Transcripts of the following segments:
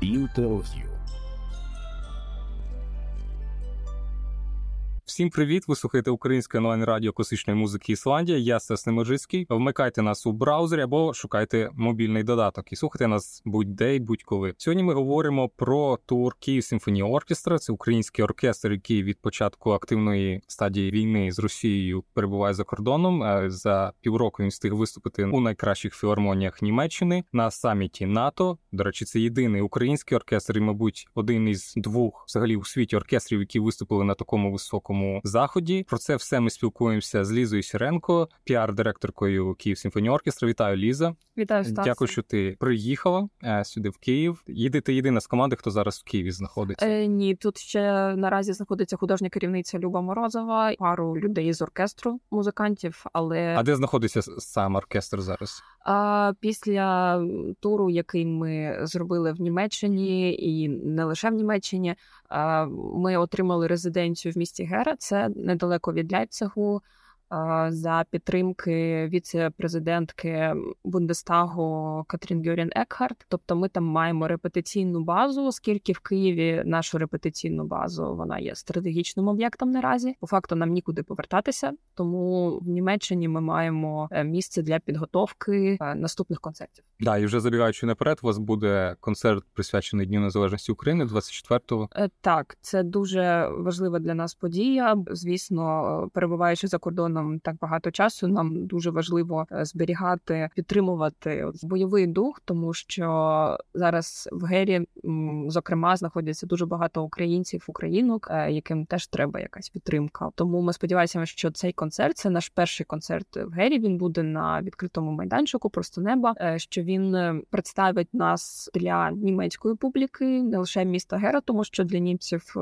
Інтерв'ю. Всім привіт! Ви слухаєте українське онлайн радіо класичної музики Ісландія. Я Стас Неможицький. Вмикайте нас у браузері або шукайте мобільний додаток і слухайте нас будь-де й будь-коли. Сьогодні ми говоримо про тур Київ Симфонії Оркестра. Це український оркестр, який від початку активної стадії війни з Росією перебуває за кордоном. За півроку він встиг виступити у найкращих філармоніях Німеччини на саміті НАТО. До речі, це єдиний український оркестр, і мабуть, один із двох взагалі у світі оркестрів, які виступили на такому високому заході. Про це все ми спілкуємося з Лізою Сіренко, піар-директоркою Київ Симфонії оркестра. Вітаю, Ліза. Вітаю Стас. Дякую, що ти приїхала е, сюди в Київ. Їдете єдина з команди, хто зараз в Києві знаходиться. Е, Ні, тут ще наразі знаходиться художня керівниця Люба Морозова, пару людей з оркестру музикантів. Але а де знаходиться сам оркестр зараз? Після туру, який ми зробили в Німеччині, і не лише в Німеччині, ми отримали резиденцію в місті Гера. Це недалеко від Ляйпцигу за підтримки віце-президентки Бундестагу Катрін Гюрін Екхарт. Тобто, ми там маємо репетиційну базу, оскільки в Києві нашу репетиційну базу вона є стратегічним об'єктом наразі. По факту нам нікуди повертатися, тому в Німеччині ми маємо е, місце для підготовки е, наступних концертів. Да, і вже забігаючи наперед, у вас буде концерт присвячений Дню Незалежності України 24-го. Е, так, це дуже важлива для нас подія. Звісно, перебуваючи за кордоном нам так багато часу. Нам дуже важливо е, зберігати, підтримувати бойовий дух, тому що зараз в Гері, зокрема, знаходяться дуже багато українців, українок, е, яким теж треба якась підтримка. Тому ми сподіваємося, що цей концерт це наш перший концерт в Гері. Він буде на відкритому майданчику, просто неба. Е, що він представить нас для німецької публіки, не лише міста Гера, тому що для німців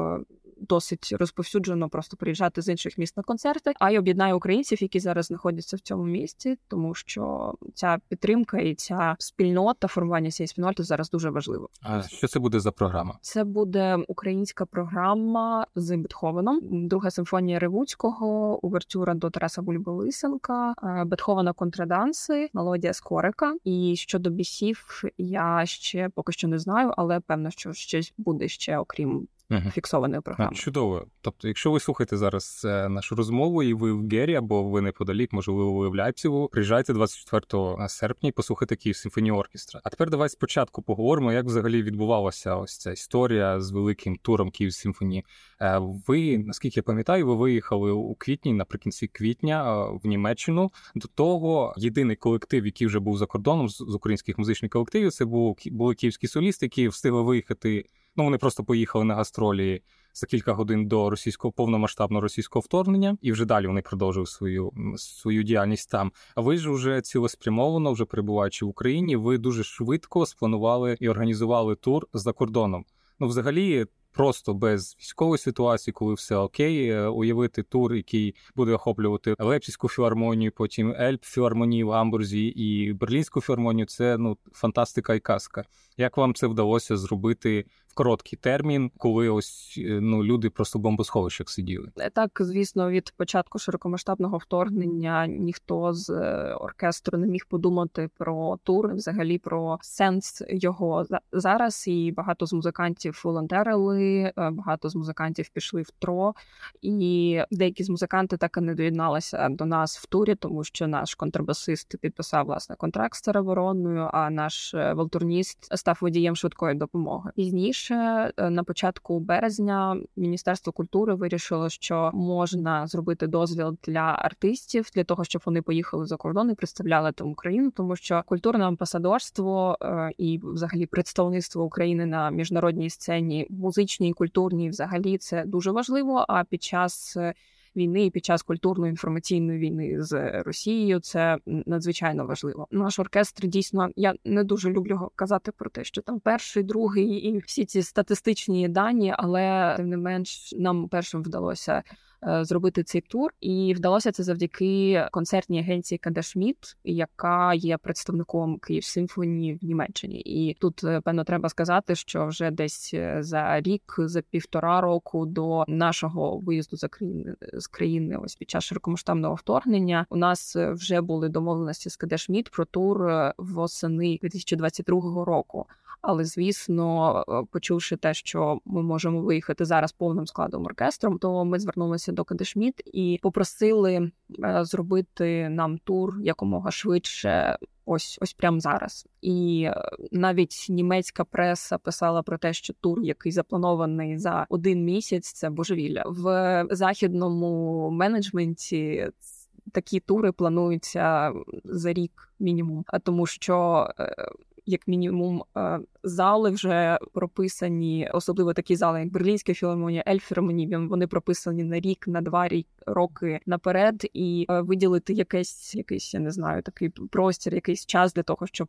досить розповсюджено просто приїжджати з інших міст на концерти, а й об'єднає українців, які зараз знаходяться в цьому місті, тому що ця підтримка і ця спільнота, формування цієї спільноти зараз дуже важливо. А що це буде за програма? Це буде українська програма з Бетховеном, друга симфонія Ревуцького, увертюра до Тараса Бульболисенка, Бетховена контраданси, мелодія Скорика. І щодо бісів, я ще поки що не знаю, але певно, що щось буде ще окрім uh фіксованої програми. Чудово. Тобто, якщо ви слухаєте зараз е, нашу розмову, і ви в Гері або ви неподалік, можливо, ви в Ляйпцігу, приїжджайте 24 серпня і послухайте Київ симфонії оркестра. А тепер давай спочатку поговоримо, як взагалі відбувалася ось ця історія з великим туром Київ симфонії. Е, ви, наскільки я пам'ятаю, ви виїхали у квітні, наприкінці квітня, е, в Німеччину. До того єдиний колектив, який вже був за кордоном з українських музичних колективів, це були київські солісти, які встигли виїхати. Ну, вони просто поїхали на гастролі за кілька годин до російського повномасштабного російського вторгнення, і вже далі вони продовжили свою свою діяльність там. А ви ж вже цілеспрямовано, вже перебуваючи в Україні, ви дуже швидко спланували і організували тур за кордоном. Ну, взагалі, просто без військової ситуації, коли все окей, е, уявити тур, який буде охоплювати Лепсівську філармонію, потім Ельп філармонію в Гамбурзі і Берлінську філармонію. Це ну фантастика і казка. Як вам це вдалося зробити короткий термін, коли ось е, ну люди просто в бомбосховищах сиділи. Е, так, звісно, від початку широкомасштабного вторгнення ніхто з е, оркестру не міг подумати про тур, взагалі про сенс його зараз. І багато з музикантів волонтерили, багато з музикантів пішли в тро, і деякі з музикантів так і не доєдналися до нас в турі, тому що наш контрабасист підписав власне контракт з теробороною, а наш валтурніст став водієм швидкої допомоги. Пізніше раніше, е, на початку березня, Міністерство культури вирішило, що можна зробити дозвіл для артистів для того, щоб вони поїхали за кордон і представляли там Україну, тому що культурне амбасадорство е, і, взагалі, представництво України на міжнародній сцені, музичній, культурній, взагалі, це дуже важливо. А під час війни під час культурної інформаційної війни з Росією. Це надзвичайно важливо. Наш оркестр дійсно я не дуже люблю казати про те, що там перший, другий і всі ці статистичні дані, але тим не менш нам першим вдалося зробити цей тур, і вдалося це завдяки концертній агенції Кадешміт, яка є представником Київ Симфонії в Німеччині. І тут е, певно треба сказати, що вже десь е, за рік, за півтора року до нашого виїзду за країни з країни, ось під час широкомасштабного вторгнення, у нас вже були домовленості з Кадешміт про тур восени 2022 року. Але звісно, почувши те, що ми можемо виїхати зараз повним складом оркестром, то ми звернулися до Кадешміт і попросили е, зробити нам тур якомога швидше. Ось ось прямо зараз, і е, навіть німецька преса писала про те, що тур, який запланований за один місяць, це божевілля в західному менеджменті. Такі тури плануються за рік мінімум, а тому що е, як мінімум, е, зали вже прописані, особливо такі зали, як Берлінська філармонія, Ельфілармонія, Вони прописані на рік, на два роки наперед, і е, виділити якесь, якийсь, я не знаю, такий простір, якийсь час для того, щоб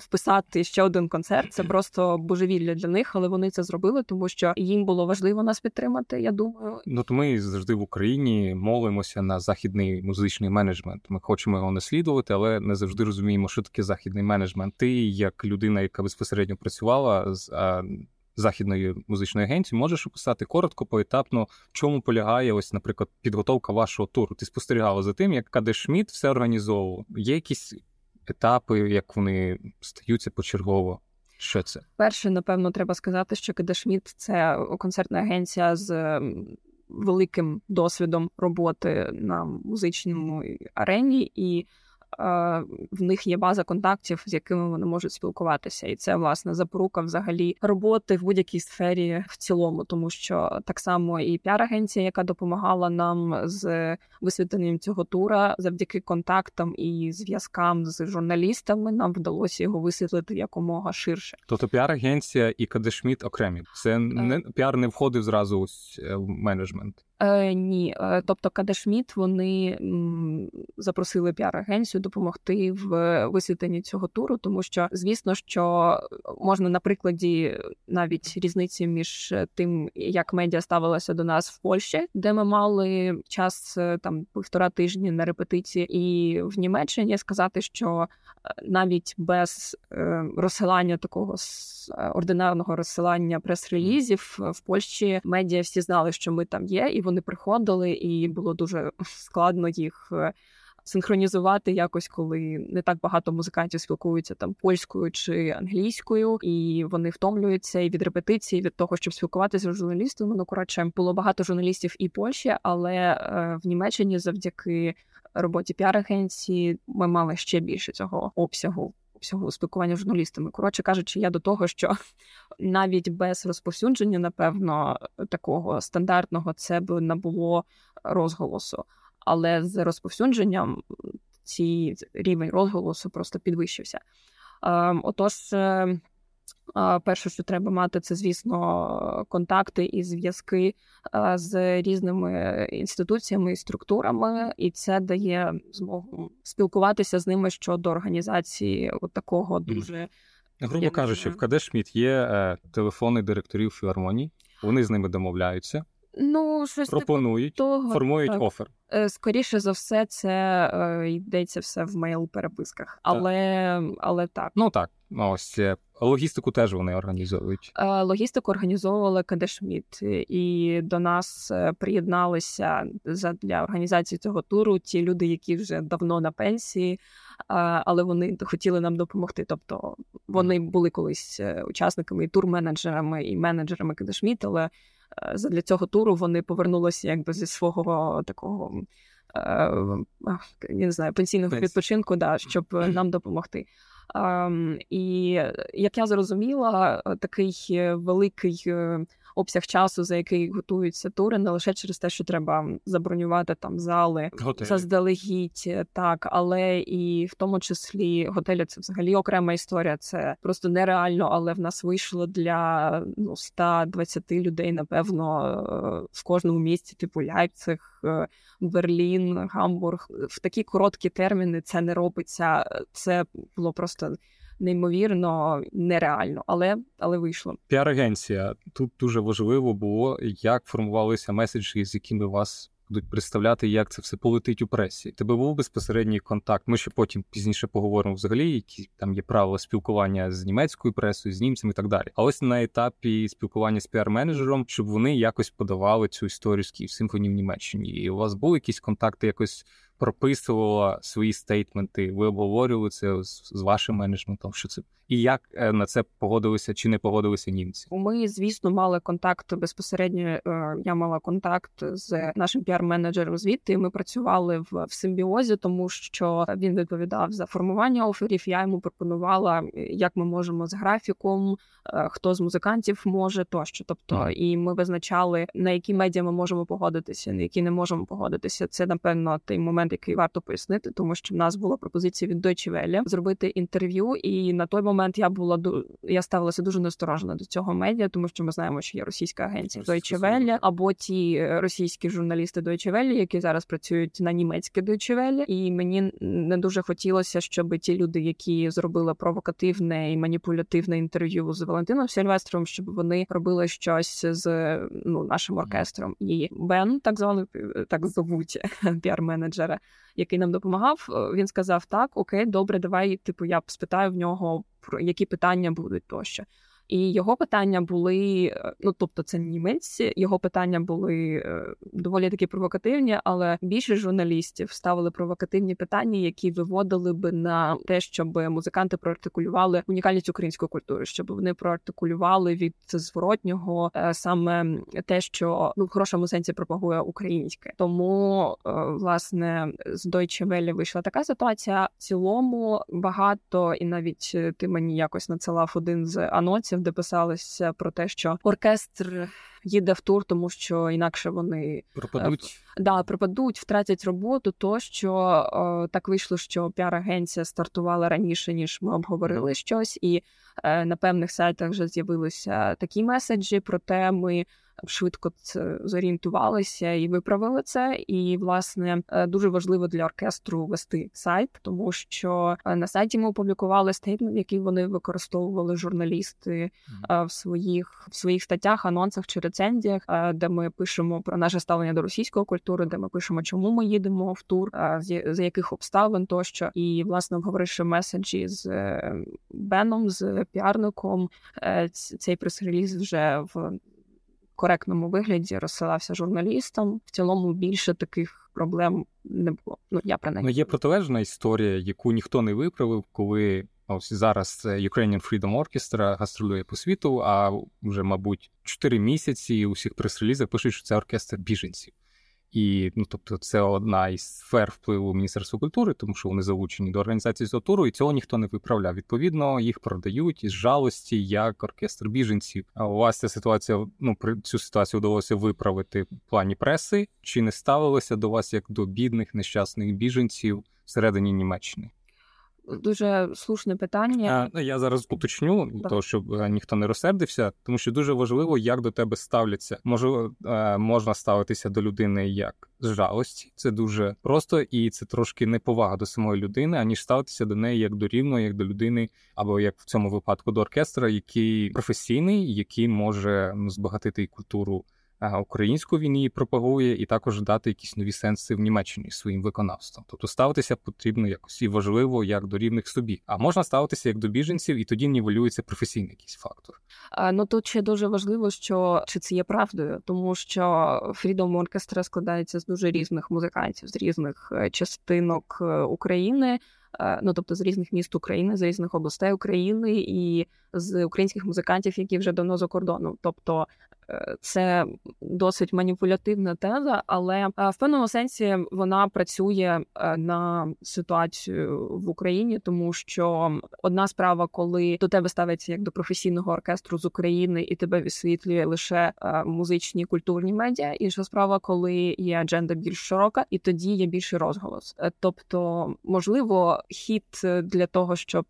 вписати ще один концерт. Це просто божевілля для них, але вони це зробили, тому що їм було важливо нас підтримати. Я думаю, ну то ми завжди в Україні молимося на західний музичний менеджмент. Ми хочемо його наслідувати, але не завжди розуміємо, що таке західний менеджмент. Ти як людина, яка безпосередньо працювала з. Західної музичної агенції можеш описати коротко, поетапно, в чому полягає ось, наприклад, підготовка вашого туру. Ти спостерігала за тим, як Каде Шмідт все організовував. Є якісь етапи, як вони стаються почергово. Що це? Перше, напевно, треба сказати, що Кедашміт це концертна агенція з великим досвідом роботи на музичному арені, і в них є база контактів, з якими вони можуть спілкуватися, і це власне запорука взагалі роботи в будь-якій сфері в цілому, тому що так само і піар-агенція, яка допомагала нам з висвітленням цього тура, завдяки контактам і зв'язкам з журналістами, нам вдалося його висвітлити якомога ширше. Тобто піар-агенція і KD Schmid окремі. Це не е. піар не входив зразу ось е, в менеджмент. Е, Ні, е, тобто KD Schmid вони запросили піар-агенцію допомогти в висвітленні цього туру, тому що звісно, що можна на прикладі навіть різниці між тим, як медіа ставилася до нас в Польщі, де ми мали час е, там півтора тижні на репетиції, і в Німеччині сказати, що е, навіть без е, розсилання такого ординарного розсилання прес-релізів в Польщі медіа всі знали, що ми там є, і вони приходили, і було дуже складно їх. Е, синхронізувати якось, коли не так багато музикантів спілкуються там польською чи англійською, і вони втомлюються і від репетиції, від того, щоб спілкуватися з журналістами. Ну коротше, було багато журналістів і Польщі, але е, в Німеччині завдяки роботі піар-агенції ми мали ще більше цього обсягу всього спілкування з журналістами. Коротше кажучи, я до того, що навіть без розповсюдження, напевно, такого стандартного це б набуло розголосу. Але з розповсюдженням цей рівень розголосу просто підвищився. Ем, отож, е, Перше, що треба мати, це, звісно, контакти і зв'язки з різними інституціями і структурами, і це дає змогу спілкуватися з ними щодо організації от такого дуже грубо кажучи, в Кадешміт є е, телефони директорів філармонії, вони з ними домовляються. Ну, щось пропонують, того, формують так. офер. Е, скоріше за все, це е, йдеться все в мейл-переписках, але але так. Ну так, ось е, логістику теж вони організовують. Логістику організовували Кадешміт, і до нас приєдналися для організації цього туру ті люди, які вже давно на пенсії, але вони хотіли нам допомогти. Тобто вони були колись учасниками і турменеджерами, і менеджерами Кадешміт, але для цього туру вони повернулися якби зі свого такого е, я не знаю пенсійного відпочинку, да, щоб нам допомогти. Um, і як я зрозуміла, такий великий е, обсяг часу, за який готуються тури, не лише через те, що треба забронювати там зали готелі. заздалегідь, так, але і в тому числі готелі це взагалі окрема історія. Це просто нереально, але в нас вийшло для ну 120 людей, напевно, е, в кожному місці, типу Ляйпциг, е, Берлін, Гамбург. В такі короткі терміни це не робиться. Це було просто неймовірно нереально, але але вийшло. Піар-агенція тут дуже важливо було, як формувалися меседжі, з якими вас будуть представляти, як це все полетить у пресі. Тебе був безпосередній контакт. Ми ще потім пізніше поговоримо взагалі, які там є правила спілкування з німецькою пресою, з німцями і так далі. А ось на етапі спілкування з піар-менеджером, щоб вони якось подавали цю історію з Київ Симфоні в Німеччині. І у вас були якісь контакти, якось прописувала свої стейтменти. Ви обговорювали це з, вашим менеджментом. Що це і як е, на це погодилися чи не погодилися німці? Ми, звісно, мали контакт безпосередньо. Е, я мала контакт з нашим піар-менеджером звідти. Ми працювали в, в симбіозі, тому що він відповідав за формування оферів. Я йому пропонувала, як ми можемо з графіком, е, хто з музикантів може тощо. Тобто, mm. і ми визначали на які медіа ми можемо погодитися, на які не можемо погодитися. Це напевно той момент, який варто пояснити, тому що в нас була пропозиція від Deutsche Welle зробити інтерв'ю, і на той момент момент я була я ставилася дуже насторожено до цього медіа, тому що ми знаємо, що є російська агенція Deutsche Welle, або ті е, російські журналісти Deutsche Welle, які зараз працюють на німецьке Deutsche Welle. І мені не дуже хотілося, щоб ті люди, які зробили провокативне і маніпулятивне інтерв'ю з Валентином Сільвестром, щоб вони робили щось з ну нашим оркестром. І Бен, так званий так зовуть піар-менеджера який нам допомагав, е, він сказав: Так, окей, добре, давай. Типу, я спитаю в нього про які питання будуть тощо. І його питання були, е, ну тобто, це німець, його питання були е, доволі такі провокативні, але більшість журналістів ставили провокативні питання, які виводили би на те, щоб музиканти проартикулювали унікальність української культури, щоб вони проартикулювали від зворотнього е, саме те, що ну в хорошому сенсі пропагує українське. Тому власне з Deutsche Welle вийшла така ситуація. В цілому багато, і навіть ти мені якось надсилав один з анонсів де писалося про те, що оркестр їде в тур, тому що інакше вони пропадуть е, да, пропадуть, втратять роботу. То що е, так вийшло, що піар-агенція стартувала раніше ніж ми обговорили щось, і е, на певних сайтах вже з'явилися такі меседжі. Проте ми швидко це зорієнтувалися і виправили це. І власне е, дуже важливо для оркестру вести сайт, тому що е, на сайті ми опублікували стейтмент, який вони використовували журналісти mm-hmm. в своїх в своїх статтях, анонсах чи рецензіях, де ми пишемо про наше ставлення до російської культури, де ми пишемо, чому ми їдемо в тур, за яких обставин тощо, і власне обговоривши меседжі з Беном, з піарником, цей прес-реліз вже в коректному вигляді розсилався журналістам. В цілому більше таких проблем не було. Ну я принаймні. Ну, є протилежна історія, яку ніхто не виправив, коли ось зараз Ukrainian Freedom Orchestra гастролює по світу. А вже, мабуть, 4 місяці у всіх прес-релізах пишуть, що це оркестр біженців. І ну, тобто, це одна із сфер впливу Міністерства культури, тому що вони залучені до організації цього туру, і цього ніхто не виправляв. Відповідно, їх продають із жалості як оркестр біженців. А у вас ця ситуація ну при цю ситуацію вдалося виправити в плані преси, чи не ставилося до вас як до бідних нещасних біженців всередині Німеччини? Дуже слушне питання. А, Я зараз уточню, для того, щоб е, ніхто не розсердився, тому що дуже важливо, як до тебе ставляться. Може, е, можна ставитися до людини як з жалості, це дуже просто і це трошки неповага до самої людини, аніж ставитися до неї як до рівної, як до людини, або як в цьому випадку до оркестра, який професійний, який може ну, збагатити і культуру українську війні пропагує, і також дати якісь нові сенси в Німеччині своїм виконавством. Тобто ставитися потрібно якось і важливо як до рівних собі. А можна ставитися як до біженців, і тоді нівелюється професійний якийсь фактор. Ну тут ще дуже важливо, що чи це є правдою, тому що Freedom Orchestra складається з дуже різних музикантів, з різних е, частинок е, України. Е, ну тобто з різних міст України, з різних областей України і з українських музикантів, які вже давно за кордоном. Тобто це досить маніпулятивна теза, але в певному сенсі вона працює е, на ситуацію в Україні, тому що одна справа, коли до тебе ставиться як до професійного оркестру з України і тебе висвітлює лише е, музичні культурні медіа, інша справа, коли є адженда більш широка, і тоді є більший розголос. Е, тобто, можливо, хід для того, щоб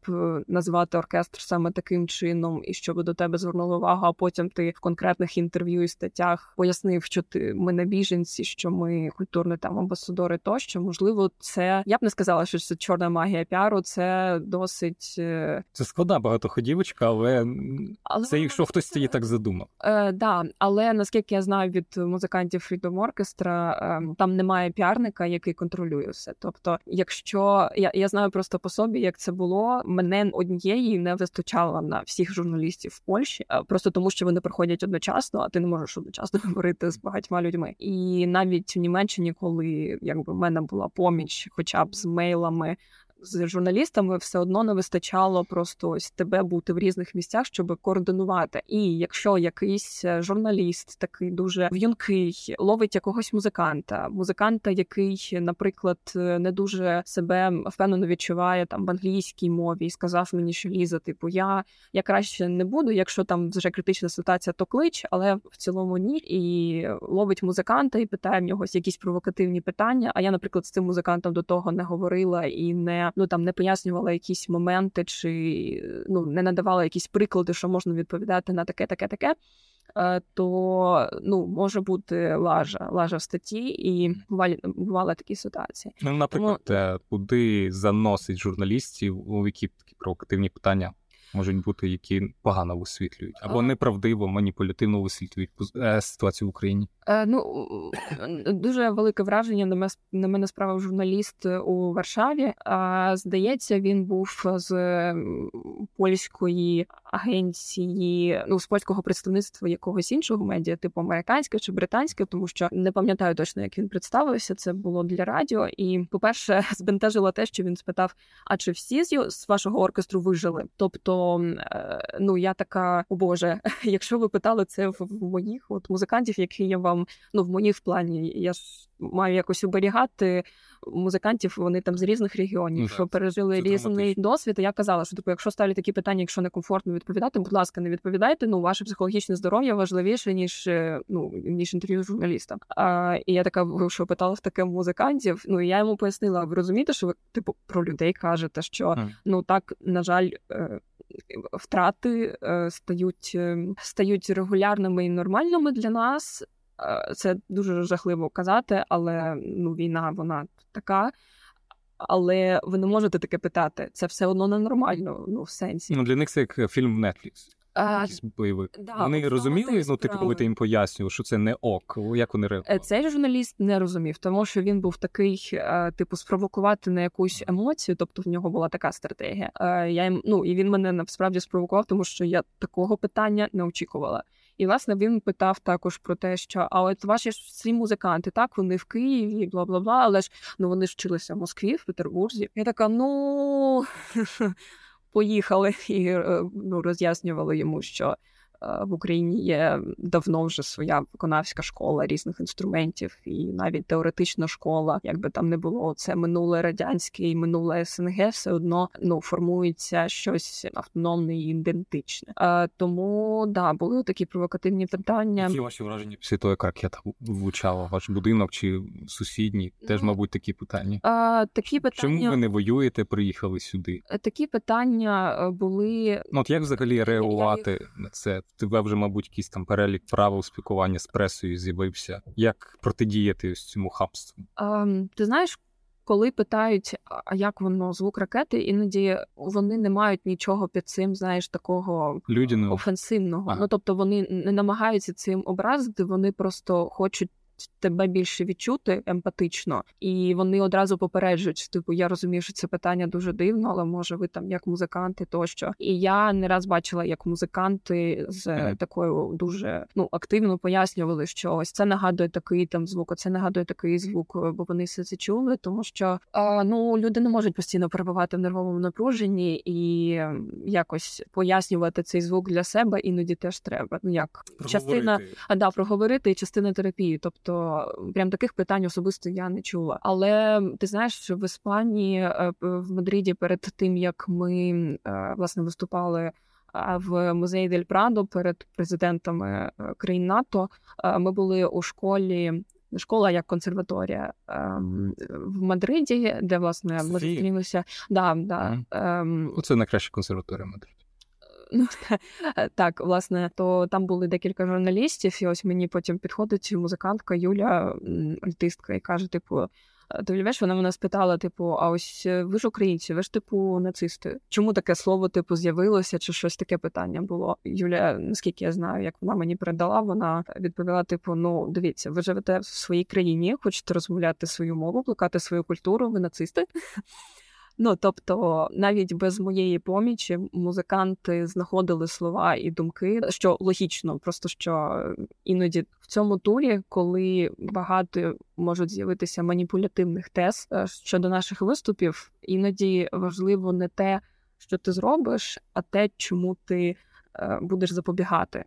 назвати оркестр саме таким чином, і щоб до тебе звернули увагу, а потім ти в конкретних інтерв'ю інтерв'ю і статтях пояснив, що ти ми не біженці, що ми культурні там амбасадори, тощо можливо, це я б не сказала, що це чорна магія піару. Це досить е, це складна багатоходівочка, але, але... це якщо хтось її так задумав. Е, Да, але наскільки я знаю від музикантів Freedom Orchestra, е, там немає піарника, який контролює все. Тобто, якщо я я знаю просто по собі, як це було, мене однієї не вистачало на всіх журналістів в Польщі, е, просто тому що вони приходять одночасно, а ти не можеш одночасно говорити з багатьма людьми. І навіть в Німеччині, коли якби в мене була поміч, хоча б з мейлами з журналістами все одно не вистачало просто ось тебе бути в різних місцях, щоб координувати. І якщо якийсь е, журналіст такий дуже в'юнкий ловить якогось музиканта, музиканта, який, наприклад, е, не дуже себе впевнено відчуває там в англійській мові, і сказав мені, що ліза, типу, я я краще не буду, якщо там вже критична ситуація, то клич, але в цілому ні. І ловить музиканта і питає в нього якісь провокативні питання. А я, наприклад, з цим музикантом до того не говорила і не ну там не пояснювала якісь моменти, чи ну не надавала якісь приклади, що можна відповідати на таке, таке, таке. Е, то ну може бути лажа, лажа в статті, і бували бували такі ситуації. Ну, наприклад, Тому... куди заносить журналістів, у які такі провокативні питання можуть бути, які погано висвітлюють, або неправдиво, маніпулятивно висвітлюють е, ситуацію в Україні. Е, ну дуже велике враження на мене на мене справив журналіст у Варшаві. А здається, він був з польської агенції, ну з польського представництва якогось іншого медіа, типу американське чи британське, тому що не пам'ятаю точно, як він представився. Це було для радіо. І, по-перше, збентежило те, що він спитав: а чи всі з вашого оркестру вижили? Тобто, е, ну я така, о Боже, якщо ви питали це в моїх от музикантів, які я вам ну в моїх плані, я ж маю якось оберігати музикантів. Вони там з різних регіонів ну, пережили різний досвід. І Я казала, що типу, якщо ставлять такі питання, якщо некомфортно відповідати, будь ласка, не відповідайте. Ну, ваше психологічне здоров'я важливіше ніж е, ну ніж інтерв'ю з журналістом. А, І я така ви що питала в таке музикантів. Ну і я йому пояснила: ви розумієте, що ви типу про людей кажете, що mm. ну так на жаль. Е, втрати е, стають стають регулярними і нормальними для нас, Е, це дуже жахливо казати, але ну, війна вона така. Але ви не можете таке питати. Це все одно ненормально, ну в сенсі. Ну для них це як фільм в Netflix. Якийсь бойовик. Да, Вони розуміли, ну типу, коли ти їм пояснював, що це не ок. Як вони реагували? Цей журналіст не розумів, тому що він був такий, е, типу, спровокувати на якусь емоцію. Тобто в нього була така стратегія. Е, я ну і він мене насправді спровокував, тому що я такого питання не очікувала. І власне він питав також про те, що а от ваші ж всі музиканти, так вони в Києві, бла бла бла, але ж ну вони ж вчилися в Москві, в Петербурзі. Я така, ну поїхали і е, ну роз'яснювали йому, що в Україні є давно вже своя виконавська школа різних інструментів, і навіть теоретична школа, якби там не було це минуле радянське і минуле СНГ, все одно ну формується щось автономне і ідентичне. А, е, Тому да були такі провокативні питання. Які ваші враження після того, як ракета влучала ваш будинок чи сусідній? Теж, ну, мабуть, такі питання. А, Такі питання чому ви не воюєте? Приїхали сюди? Такі питання були. Ну от як взагалі реагувати я... на це? Тебе вже, мабуть, якийсь там перелік правил спілкування з пресою з'явився. Як протидіяти ось цьому хабству? Ем, Ти знаєш, коли питають, а як воно звук ракети, іноді вони не мають нічого під цим, знаєш, такого Людяного. офенсивного. Ага. Ну тобто вони не намагаються цим образити, вони просто хочуть тебе більше відчути емпатично, і вони одразу попереджують. Типу, я розумію, що це питання дуже дивно, але може ви там як музиканти тощо. І я не раз бачила, як музиканти з такою дуже ну активно пояснювали, що ось це нагадує такий там звук, оце нагадує такий звук, бо вони все це чули, тому що а, ну люди не можуть постійно перебувати в нервовому напруженні і якось пояснювати цей звук для себе іноді теж треба. Ну як частина а да проговорити і частина терапії, тобто то прям таких питань особисто я не чула. Але ти знаєш, що в Іспанії е, в Мадриді перед тим як ми е, власне виступали. В музеї Дель Прадо перед президентами е, країн НАТО ми були у школі. Школа як консерваторія в Мадриді, де власне ми зустрілися. Да, да, ем... Це найкраща консерваторія в Мадриді. Ну так, власне, то там були декілька журналістів, і ось мені потім підходить музикантка Юля, альтистка, і каже: типу, ти уявляєш, вона мене спитала: типу, а ось е, ви ж українці, ви ж типу нацисти? Чому таке слово типу з'явилося? Чи щось таке питання було? Юля, наскільки я знаю, як вона мені передала, вона відповіла: типу, ну дивіться, ви живете в своїй країні, хочете розмовляти свою мову, плекати свою культуру, ви нацисти. Ну тобто, навіть без моєї помічі музиканти знаходили слова і думки, що логічно, просто що іноді в цьому турі, коли багато можуть з'явитися маніпулятивних тез е, щодо наших виступів, іноді важливо не те, що ти зробиш, а те, чому ти е, будеш запобігати. Е,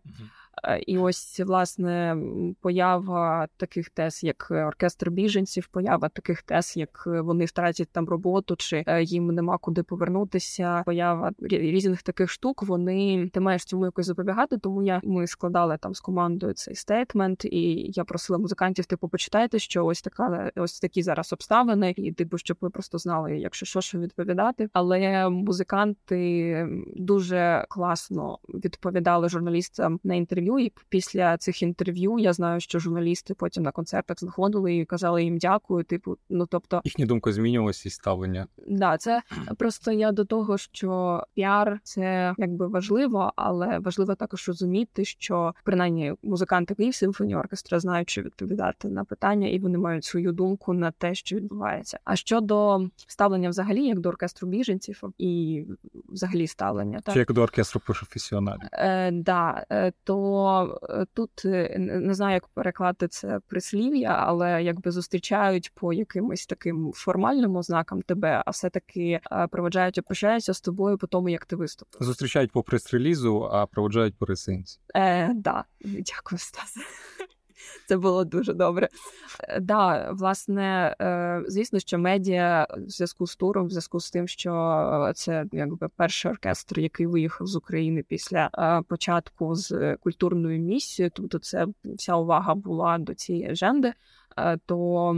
і ось власне поява таких тез, як оркестр біженців, поява таких тез, як вони втратять там роботу, чи е, їм нема куди повернутися. Поява різних таких штук. Вони ти маєш цьому якось запобігати. Тому я ми складали там з командою цей стейтмент, і я просила музикантів, типу, почитайте, що ось така, ось такі зараз обставини, і типу, щоб ви просто знали, якщо що, що відповідати. Але музиканти дуже класно відповідали журналістам на інтерв'ю інтерв'ю, і після цих інтерв'ю я знаю, що журналісти потім на концертах знаходили і казали їм дякую. Типу, ну тобто їхня думка змінювалася і ставлення. Да, це просто я до того, що піар це якби важливо, але важливо також розуміти, що принаймні музиканти Kyiv Symphony Orchestra знають, що відповідати на питання, і вони мають свою думку на те, що відбувається. А щодо ставлення, взагалі, як до оркестру біженців і взагалі ставлення, так? Чи як до оркестру професіоналів? Е, да, е, то Е, тут е, не знаю, як переклати це прислів'я, але якби зустрічають по якимось таким формальним ознакам тебе, а все-таки е, проведжають і прощаються з тобою по тому, як ти виступив. Зустрічають по прес-релізу, а проведжають по ресинці. Е, Да, дякую, Стас. Це було дуже добре. Е, да, власне, е, звісно, що медіа в зв'язку з туром, в зв'язку з тим, що е, це якби перший оркестр, який виїхав з України після початку з культурною місією. Тобто, це вся увага була до цієї аженди. То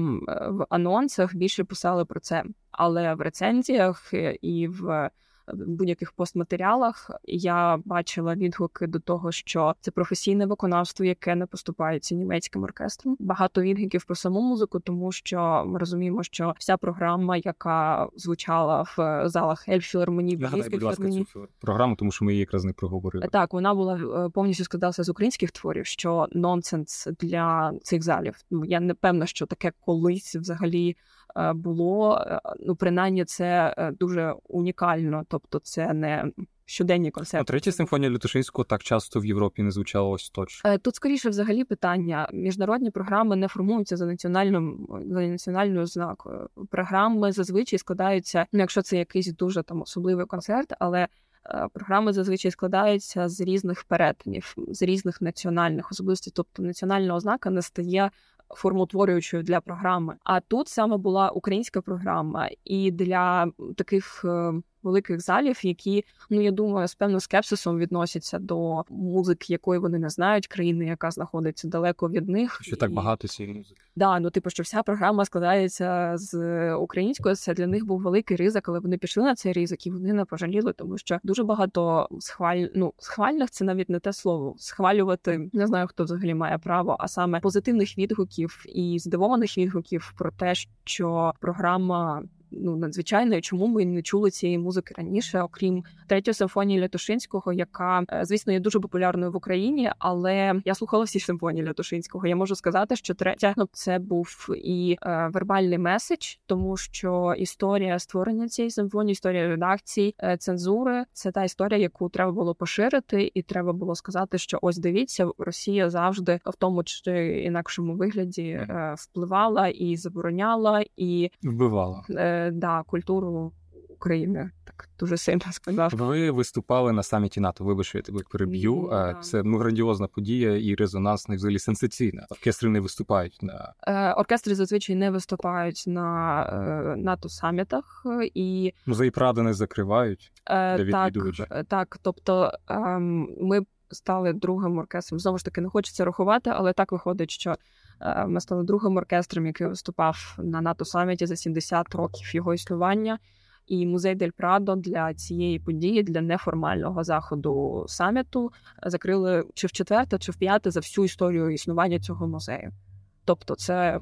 в анонсах більше писали про це, але в рецензіях і в в будь-яких постматеріалах я бачила відгуки до того, що це професійне виконавство, яке не поступається німецьким оркестром. Багато відгуків про саму музику, тому що ми розуміємо, що вся програма, яка звучала в залах Ельфілармонії, будь ласка, цю програму, тому що ми її якраз не проговорили. Так, вона була е, повністю складалася з українських творів, що нонсенс для цих залів. Ну я не певна, що таке колись взагалі. Е, було е, ну принаймні це е, дуже унікально, тобто це не. Щоденні концерти. А третя симфонія Лютошинського так часто в Європі не звучала ось точно. Тут скоріше взагалі питання. Міжнародні програми не формуються за національним за національною ознакою. Програми зазвичай складаються, ну якщо це якийсь дуже там особливий концерт, але програми зазвичай складаються з різних перетинів, з різних національних особливостей. Тобто національна ознака не стає формоутворюючою для програми. А тут саме була українська програма, і для таких е, великих залів, які ну я думаю, з певним скепсисом відносяться до музики, якої вони не знають, країни, яка знаходиться далеко від них. Що так багато цієї музики. Да, ну типу, що вся програма складається з української. Це для них був великий ризик, але вони пішли на цей ризик і вони не пожаліли, тому що дуже багато схваль... ну, схвальних це навіть не те слово. Схвалювати не знаю, хто взагалі має право, а саме позитивних відгуків і здивованих відгуків про те, що програма ну надзвичайною, чому ми не чули цієї музики раніше, окрім третьої симфонії Лятушинського, яка е, звісно є дуже популярною в Україні. Але я слухала всі симфонії Лятушинського. Я можу сказати, що третя ну, це був і е, вербальний меседж, тому що історія створення цієї симфонії, історія редакції, е, цензури це та історія, яку треба було поширити, і треба було сказати, що ось дивіться, Росія завжди в тому чи інакшому вигляді е, впливала і забороняла і вбивала. Е, да, культуру України. Так дуже сильно сказав. Ви виступали на саміті НАТО. Вибач, я тебе переб'ю. Mm, Це ну грандіозна подія і резонансна, і взагалі сенсаційна. Оркестри не виступають на е, оркестри. Зазвичай не виступають на е, НАТО самітах і музеї Прада не закривають для відвідувачів. Так, так, тобто ем, ми стали другим оркестром. Знову ж таки, не хочеться рахувати, але так виходить, що. Е, ми стали другим оркестром, який виступав на НАТО саміті за 70 років його існування. І музей Дель Прадо для цієї події, для неформального заходу саміту закрили чи в четверте, чи в п'яте за всю історію існування цього музею. Тобто, це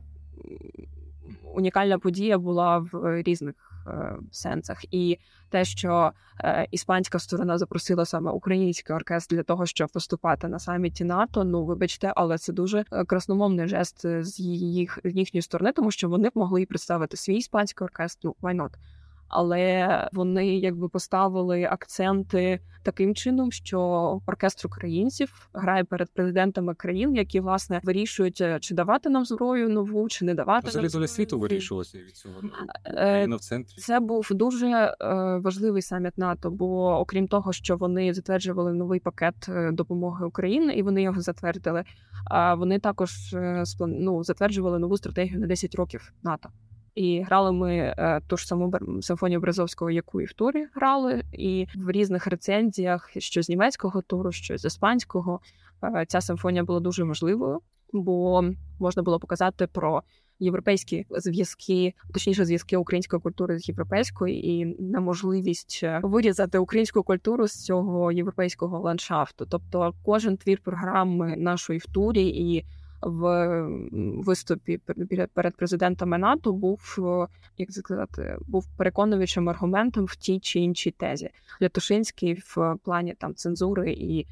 унікальна подія була в різних е, сенсах. І те, що е, іспанська сторона запросила саме український оркестр для того, щоб виступати на саміті НАТО. Ну вибачте, але це дуже е, красномовний жест з їх їхньої сторони, тому що вони б могли представити свій іспанський оркестр. Ну why not? Але вони якби поставили акценти таким чином, що оркестр українців грає перед президентами країн, які власне вирішують, е, чи давати нам зброю нову, чи не давати Взагалі нам світу вирішувалося від цього е, в центрі. Це був дуже е, важливий саміт НАТО. Бо окрім того, що вони затверджували новий пакет допомоги Україні, і вони його затвердили. А вони також ну, затверджували нову стратегію на 10 років НАТО. І грали ми е, ту ж саму симфонію Березовського, яку і в турі грали, і в різних рецензіях, що з німецького туру, що з іспанського, ця симфонія була дуже важливою, бо можна було показати про європейські зв'язки, точніше, зв'язки української культури з європейською, і неможливість е, вирізати українську культуру з цього європейського ландшафту. Тобто, кожен твір програми нашої в турі і в виступі перед президентами НАТО був як сказати, був переконуючим аргументом в тій чи іншій тезі. Лятушинський в плані там цензури і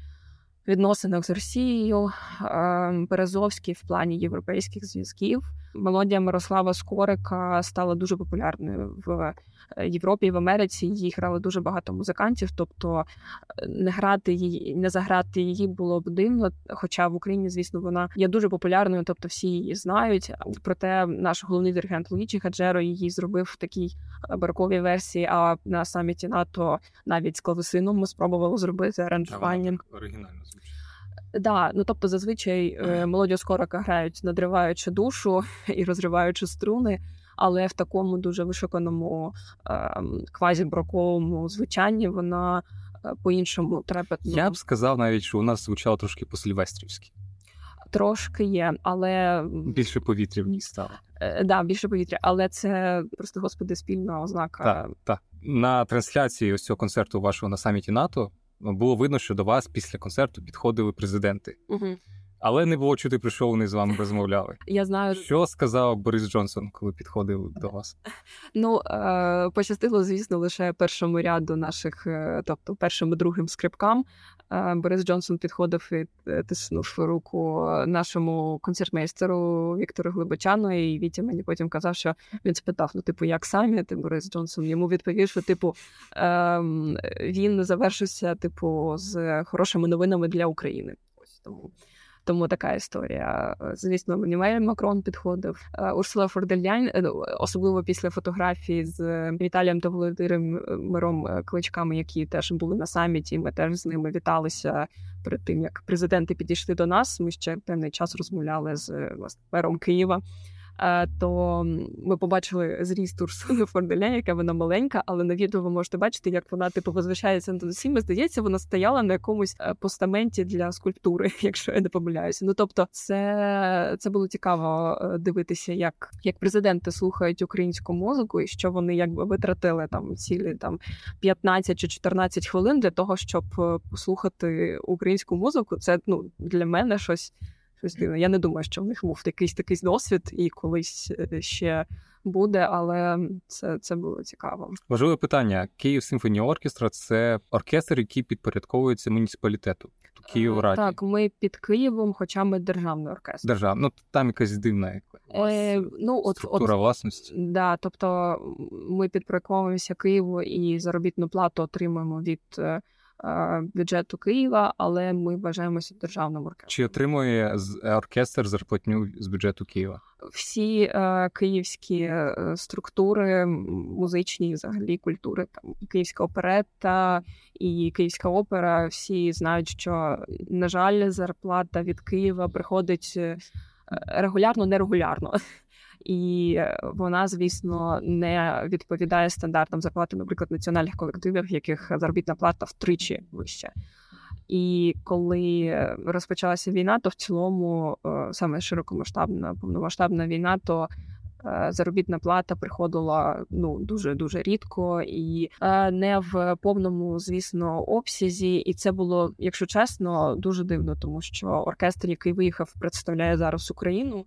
відносинах з Росією, ем, Березовський в плані європейських зв'язків. Мелодія Мирослава Скорика стала дуже популярною в е, Європі і в Америці. Її грали дуже багато музикантів. Тобто е, не грати її, не заграти її було б дивно. Хоча в Україні, звісно, вона є дуже популярною, тобто всі її знають. Проте наш головний диригент Луїчі Хаджеро її зробив в такій е, бароковій версії. А на саміті НАТО навіть з клавесином ми спробували зробити аранжування. Оригінально звучить. Да, ну тобто зазвичай е, мелодію скорока грають, надриваючи душу і розриваючи струни, але в такому дуже вишуканому е, квазіброковому звучанні вона е, по-іншому трепетно. Я б сказав навіть, що у нас звучало трошки по-сильвестрівськи. Трошки є, але більше повітря в ній стало. Е, да, більше повітря, але це просто господи спільна ознака. Так, так. на трансляції ось цього концерту вашого на саміті НАТО було видно, що до вас після концерту підходили президенти. Угу. Але не було чути, про що вони з вами розмовляли. Я знаю, що сказав Борис Джонсон, коли підходив до вас. Ну е, пощастило, звісно, лише першому ряду наших, е, тобто першим і другим скрипкам. Е, Борис Джонсон підходив і тиснув руку нашому концертмейстеру Віктору Глибочану. І Вітя мені потім казав, що він спитав: ну, типу, як самі ти Борис Джонсон? Йому відповів, що типу ем, він завершився, типу, з хорошими новинами для України. Ось тому. Тому така історія. Звісно, Емманюель Макрон підходив. Е, Урсула фон дер Ляєн, е, особливо після фотографії з Віталієм та Володимиром е, Кличками, які теж були на саміті. Ми теж з ними віталися перед тим, як президенти підійшли до нас. Ми ще певний час розмовляли з власне мером Києва. Е, то ми побачили зріст Урсули Форделя, яка вона маленька, але на відео ви можете бачити, як вона типу возвишається над усіми. Здається, вона стояла на якомусь е, постаменті для скульптури, якщо я не помиляюся. Ну тобто, це це було цікаво е, дивитися, як як президенти слухають українську музику, і що вони якби витратили там цілі там 15 чи 14 хвилин для того, щоб послухати українську музику. Це ну для мене щось щось дивне. Я не думаю, що в них був якийсь такий досвід і колись е, ще буде, але це це було цікаво. Важливе питання: Київ Симфонія Оркестра це оркестр, який підпорядковується муніципалітету. Київраді. Так, ми під Києвом, хоча ми державний оркестр. Держав, ну там якась дивна е, ну, от, структура от, власності. Да, тобто ми підпорядковуємося Києву і заробітну плату отримуємо від е, бюджету Києва, але ми вважаємося державним оркестром. Чи отримує оркестр зарплатню з бюджету Києва? Всі е, київські е, структури музичні, взагалі культури, там київська оперета і київська опера. Всі знають, що на жаль, зарплата від Києва приходить е, регулярно, нерегулярно і вона, звісно, не відповідає стандартам зарплати, наприклад, національних колективів, яких заробітна плата втричі вища. І коли е, розпочалася війна, то в цілому е, саме широкомасштабна повномасштабна війна, то е, заробітна плата приходила ну дуже дуже рідко і не в повному, звісно, обсязі. І це було, якщо чесно, дуже дивно, тому що оркестр, який виїхав, представляє зараз Україну.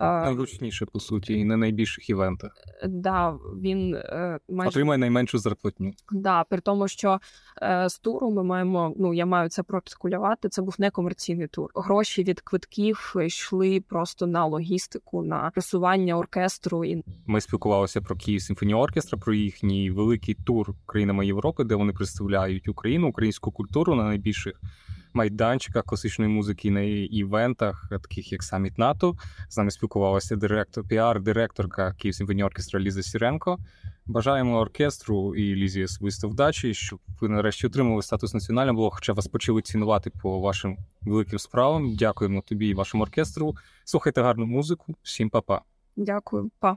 Найгучніше, по суті, і на найбільших івентах. Да, він е, майже отримає найменшу зарплатню. Да, при тому, що е, з туру ми маємо. Ну я маю це проартикулювати. Це був некомерційний тур. Гроші від квитків йшли просто на логістику, на пресування оркестру. І ми спілкувалися про Київ симфонії оркестра, про їхній великий тур країнами Європи, де вони представляють Україну, українську культуру на найбільших майданчиках класичної музики на івентах, таких як саміт НАТО. З нами спілкувалася директор, піар-директорка Київ симфонії оркестра Ліза Сіренко. Бажаємо оркестру і Лізі особисто вдачі, щоб ви нарешті отримали статус національного блогу, хоча вас почали цінувати по вашим великим справам. Дякуємо тобі і вашому оркестру. Слухайте гарну музику. Всім па-па. Дякую, па.